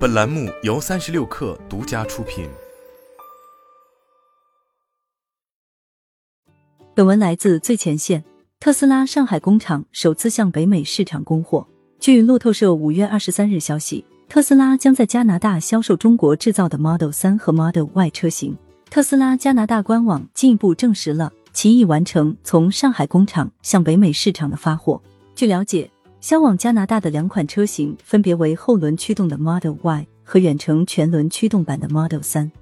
本栏目由三十六氪独家出品。本文来自最前线。特斯拉上海工厂首次向北美市场供货。据路透社五月二十三日消息，特斯拉将在加拿大销售中国制造的 Model 三和 Model Y 车型。特斯拉加拿大官网进一步证实了其已完成从上海工厂向北美市场的发货。据了解。销往加拿大的两款车型分别为后轮驱动的 Model Y 和远程全轮驱动版的 Model 三，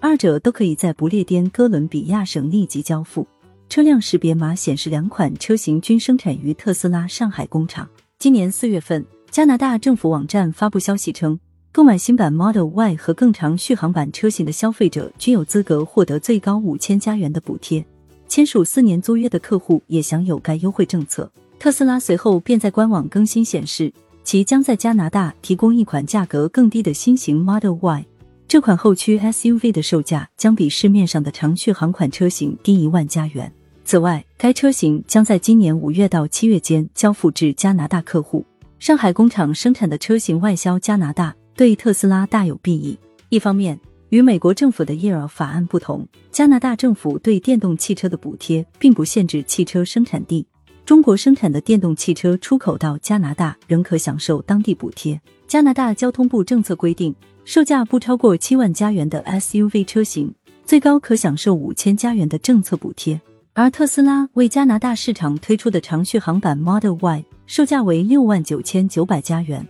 二者都可以在不列颠哥伦比亚省立即交付。车辆识别码显示两款车型均生产于特斯拉上海工厂。今年四月份，加拿大政府网站发布消息称，购买新版 Model Y 和更长续航版车型的消费者均有资格获得最高五千加元的补贴，签署四年租约的客户也享有该优惠政策。特斯拉随后便在官网更新显示，其将在加拿大提供一款价格更低的新型 Model Y。这款后驱 SUV 的售价将比市面上的长续航款车型低一万加元。此外，该车型将在今年五月到七月间交付至加拿大客户。上海工厂生产的车型外销加拿大，对特斯拉大有裨益。一方面，与美国政府的 E.R. 法案不同，加拿大政府对电动汽车的补贴并不限制汽车生产地。中国生产的电动汽车出口到加拿大仍可享受当地补贴。加拿大交通部政策规定，售价不超过七万加元的 SUV 车型，最高可享受五千加元的政策补贴。而特斯拉为加拿大市场推出的长续航版 Model Y，售价为六万九千九百加元，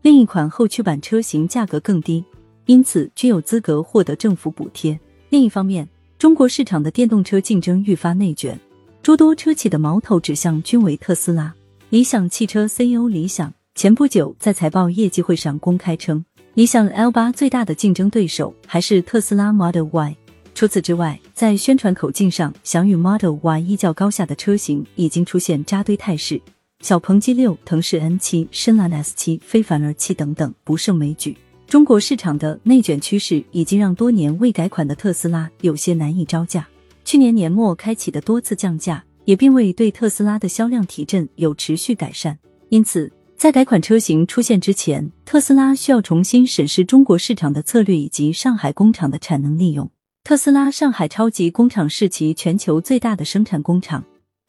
另一款后驱版车型价格更低，因此均有资格获得政府补贴。另一方面，中国市场的电动车竞争愈发内卷。诸多车企的矛头指向均为特斯拉。理想汽车 CEO 李想前不久在财报业绩会上公开称，理想 L 八最大的竞争对手还是特斯拉 Model Y。除此之外，在宣传口径上，想与 Model Y 一较高下的车型已经出现扎堆态势，小鹏 G 六、腾势 N 七、深蓝 S 七、非凡 R 七等等不胜枚举。中国市场的内卷趋势已经让多年未改款的特斯拉有些难以招架。去年年末开启的多次降价，也并未对特斯拉的销量提振有持续改善。因此，在改款车型出现之前，特斯拉需要重新审视中国市场的策略以及上海工厂的产能利用。特斯拉上海超级工厂是其全球最大的生产工厂。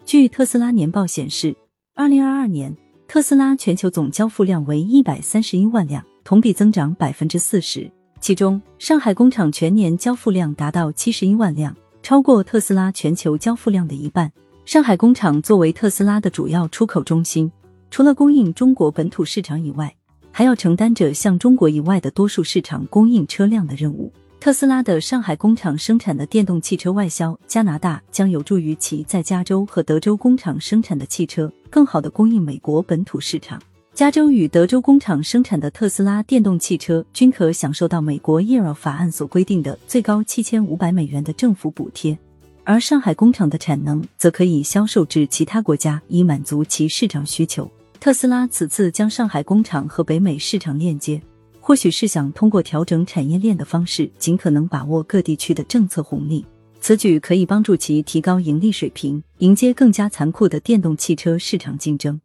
据特斯拉年报显示，二零二二年特斯拉全球总交付量为一百三十一万辆，同比增长百分之四十。其中，上海工厂全年交付量达到七十一万辆。超过特斯拉全球交付量的一半。上海工厂作为特斯拉的主要出口中心，除了供应中国本土市场以外，还要承担着向中国以外的多数市场供应车辆的任务。特斯拉的上海工厂生产的电动汽车外销加拿大，将有助于其在加州和德州工厂生产的汽车更好的供应美国本土市场。加州与德州工厂生产的特斯拉电动汽车均可享受到美国 ERA 法案所规定的最高七千五百美元的政府补贴，而上海工厂的产能则可以销售至其他国家，以满足其市场需求。特斯拉此次将上海工厂和北美市场链接，或许是想通过调整产业链的方式，尽可能把握各地区的政策红利。此举可以帮助其提高盈利水平，迎接更加残酷的电动汽车市场竞争。